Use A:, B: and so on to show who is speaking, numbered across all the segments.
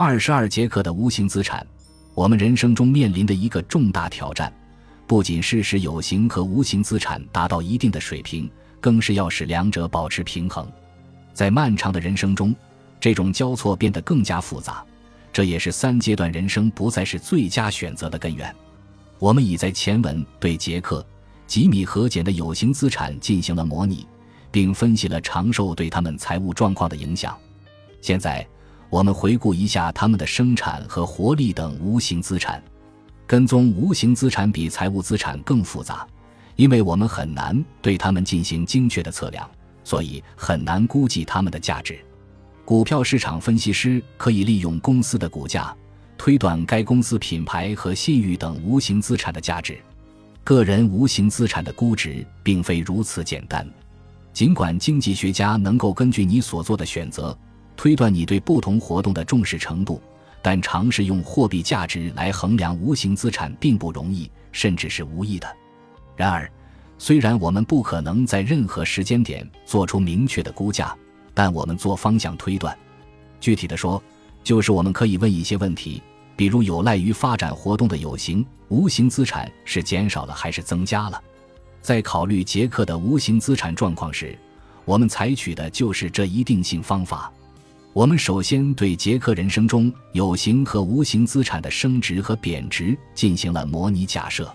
A: 二十二节课的无形资产，我们人生中面临的一个重大挑战，不仅是使有形和无形资产达到一定的水平，更是要使两者保持平衡。在漫长的人生中，这种交错变得更加复杂，这也是三阶段人生不再是最佳选择的根源。我们已在前文对杰克、吉米和简的有形资产进行了模拟，并分析了长寿对他们财务状况的影响。现在。我们回顾一下他们的生产和活力等无形资产。跟踪无形资产比财务资产更复杂，因为我们很难对他们进行精确的测量，所以很难估计他们的价值。股票市场分析师可以利用公司的股价推断该公司品牌和信誉等无形资产的价值。个人无形资产的估值并非如此简单，尽管经济学家能够根据你所做的选择。推断你对不同活动的重视程度，但尝试用货币价值来衡量无形资产并不容易，甚至是无益的。然而，虽然我们不可能在任何时间点做出明确的估价，但我们做方向推断。具体的说，就是我们可以问一些问题，比如有赖于发展活动的有形、无形资产是减少了还是增加了。在考虑杰克的无形资产状况时，我们采取的就是这一定性方法。我们首先对杰克人生中有形和无形资产的升值和贬值进行了模拟假设。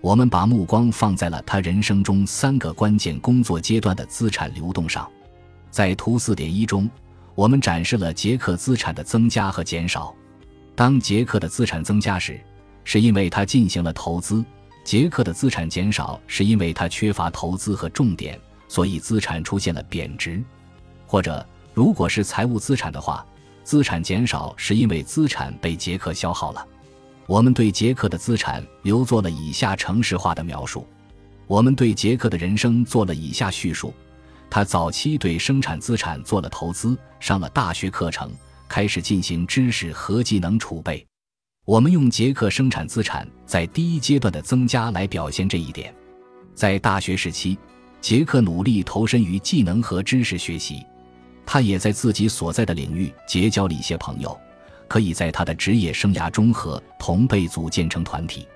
A: 我们把目光放在了他人生中三个关键工作阶段的资产流动上。在图四点一中，我们展示了杰克资产的增加和减少。当杰克的资产增加时，是因为他进行了投资；杰克的资产减少是因为他缺乏投资和重点，所以资产出现了贬值，或者。如果是财务资产的话，资产减少是因为资产被杰克消耗了。我们对杰克的资产留作了以下城市化的描述：我们对杰克的人生做了以下叙述。他早期对生产资产做了投资，上了大学课程，开始进行知识和技能储备。我们用杰克生产资产在第一阶段的增加来表现这一点。在大学时期，杰克努力投身于技能和知识学习。他也在自己所在的领域结交了一些朋友，可以在他的职业生涯中和同辈组建成团体。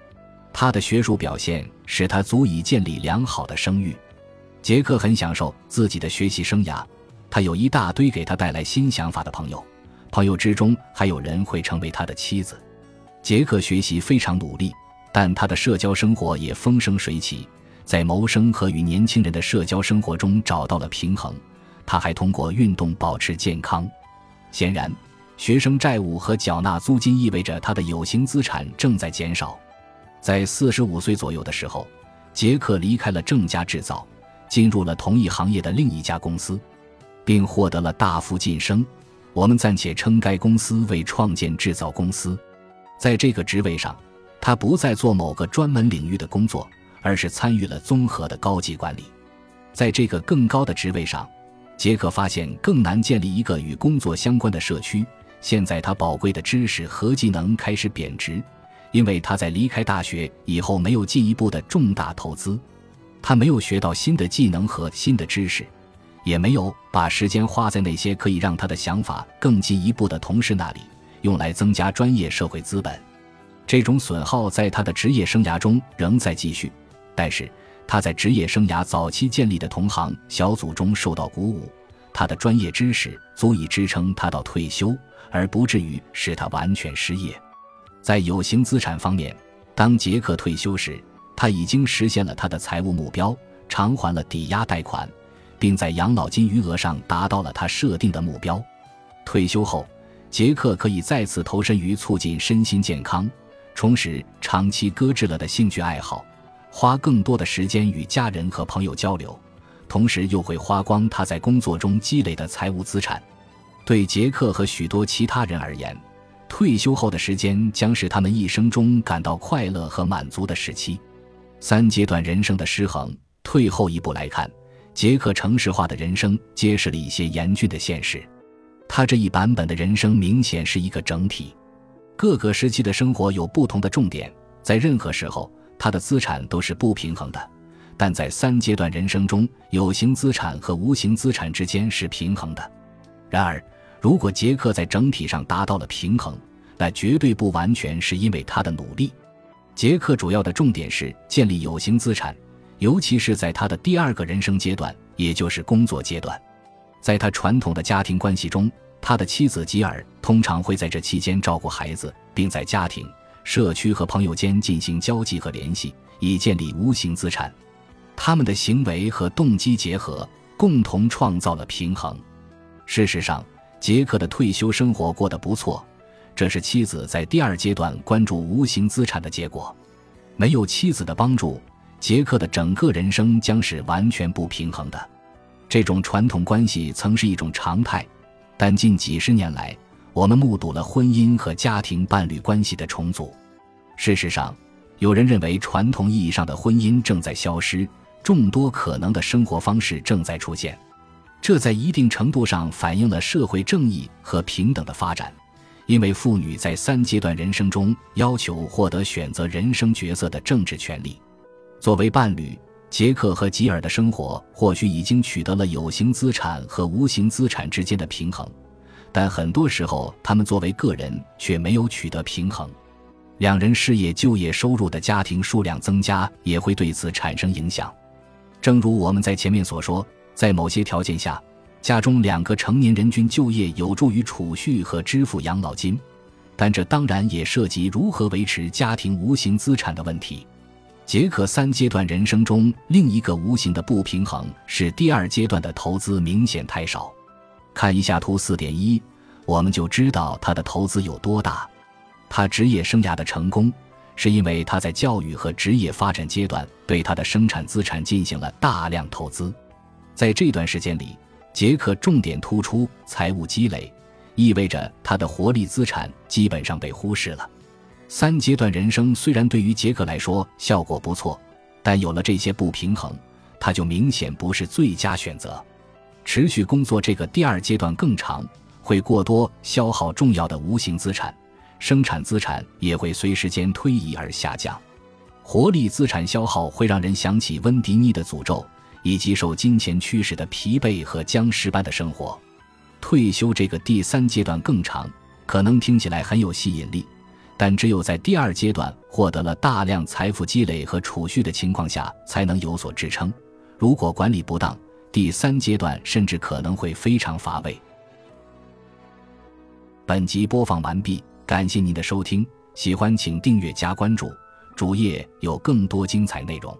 A: 他的学术表现使他足以建立良好的声誉。杰克很享受自己的学习生涯，他有一大堆给他带来新想法的朋友，朋友之中还有人会成为他的妻子。杰克学习非常努力，但他的社交生活也风生水起，在谋生和与年轻人的社交生活中找到了平衡。他还通过运动保持健康。显然，学生债务和缴纳租金意味着他的有形资产正在减少。在四十五岁左右的时候，杰克离开了正家制造，进入了同一行业的另一家公司，并获得了大幅晋升。我们暂且称该公司为创建制造公司。在这个职位上，他不再做某个专门领域的工作，而是参与了综合的高级管理。在这个更高的职位上。杰克发现更难建立一个与工作相关的社区。现在他宝贵的知识和技能开始贬值，因为他在离开大学以后没有进一步的重大投资，他没有学到新的技能和新的知识，也没有把时间花在那些可以让他的想法更进一步的同事那里，用来增加专业社会资本。这种损耗在他的职业生涯中仍在继续，但是。他在职业生涯早期建立的同行小组中受到鼓舞，他的专业知识足以支撑他到退休，而不至于使他完全失业。在有形资产方面，当杰克退休时，他已经实现了他的财务目标，偿还了抵押贷款，并在养老金余额上达到了他设定的目标。退休后，杰克可以再次投身于促进身心健康、重拾长期搁置了的兴趣爱好。花更多的时间与家人和朋友交流，同时又会花光他在工作中积累的财务资产。对杰克和许多其他人而言，退休后的时间将是他们一生中感到快乐和满足的时期。三阶段人生的失衡，退后一步来看，杰克城市化的人生揭示了一些严峻的现实。他这一版本的人生明显是一个整体，各个时期的生活有不同的重点，在任何时候。他的资产都是不平衡的，但在三阶段人生中，有形资产和无形资产之间是平衡的。然而，如果杰克在整体上达到了平衡，那绝对不完全是因为他的努力。杰克主要的重点是建立有形资产，尤其是在他的第二个人生阶段，也就是工作阶段。在他传统的家庭关系中，他的妻子吉尔通常会在这期间照顾孩子，并在家庭、社区和朋友间进行交际和联系，以建立无形资产。他们的行为和动机结合，共同创造了平衡。事实上，杰克的退休生活过得不错。这是妻子在第二阶段关注无形资产的结果。没有妻子的帮助，杰克的整个人生将是完全不平衡的。这种传统关系曾是一种常态，但近几十年来，我们目睹了婚姻和家庭伴侣关系的重组。事实上，有人认为传统意义上的婚姻正在消失，众多可能的生活方式正在出现。这在一定程度上反映了社会正义和平等的发展。因为妇女在三阶段人生中要求获得选择人生角色的政治权利。作为伴侣，杰克和吉尔的生活或许已经取得了有形资产和无形资产之间的平衡，但很多时候他们作为个人却没有取得平衡。两人事业、就业、收入的家庭数量增加也会对此产生影响。正如我们在前面所说，在某些条件下。家中两个成年人均就业有助于储蓄和支付养老金，但这当然也涉及如何维持家庭无形资产的问题。杰克三阶段人生中另一个无形的不平衡是第二阶段的投资明显太少。看一下图四点一，我们就知道他的投资有多大。他职业生涯的成功是因为他在教育和职业发展阶段对他的生产资产进行了大量投资，在这段时间里。杰克重点突出财务积累，意味着他的活力资产基本上被忽视了。三阶段人生虽然对于杰克来说效果不错，但有了这些不平衡，他就明显不是最佳选择。持续工作这个第二阶段更长，会过多消耗重要的无形资产，生产资产也会随时间推移而下降。活力资产消耗会让人想起温迪尼的诅咒。以及受金钱驱使的疲惫和僵尸般的生活，退休这个第三阶段更长，可能听起来很有吸引力，但只有在第二阶段获得了大量财富积累和储蓄的情况下，才能有所支撑。如果管理不当，第三阶段甚至可能会非常乏味。本集播放完毕，感谢您的收听，喜欢请订阅加关注，主页有更多精彩内容。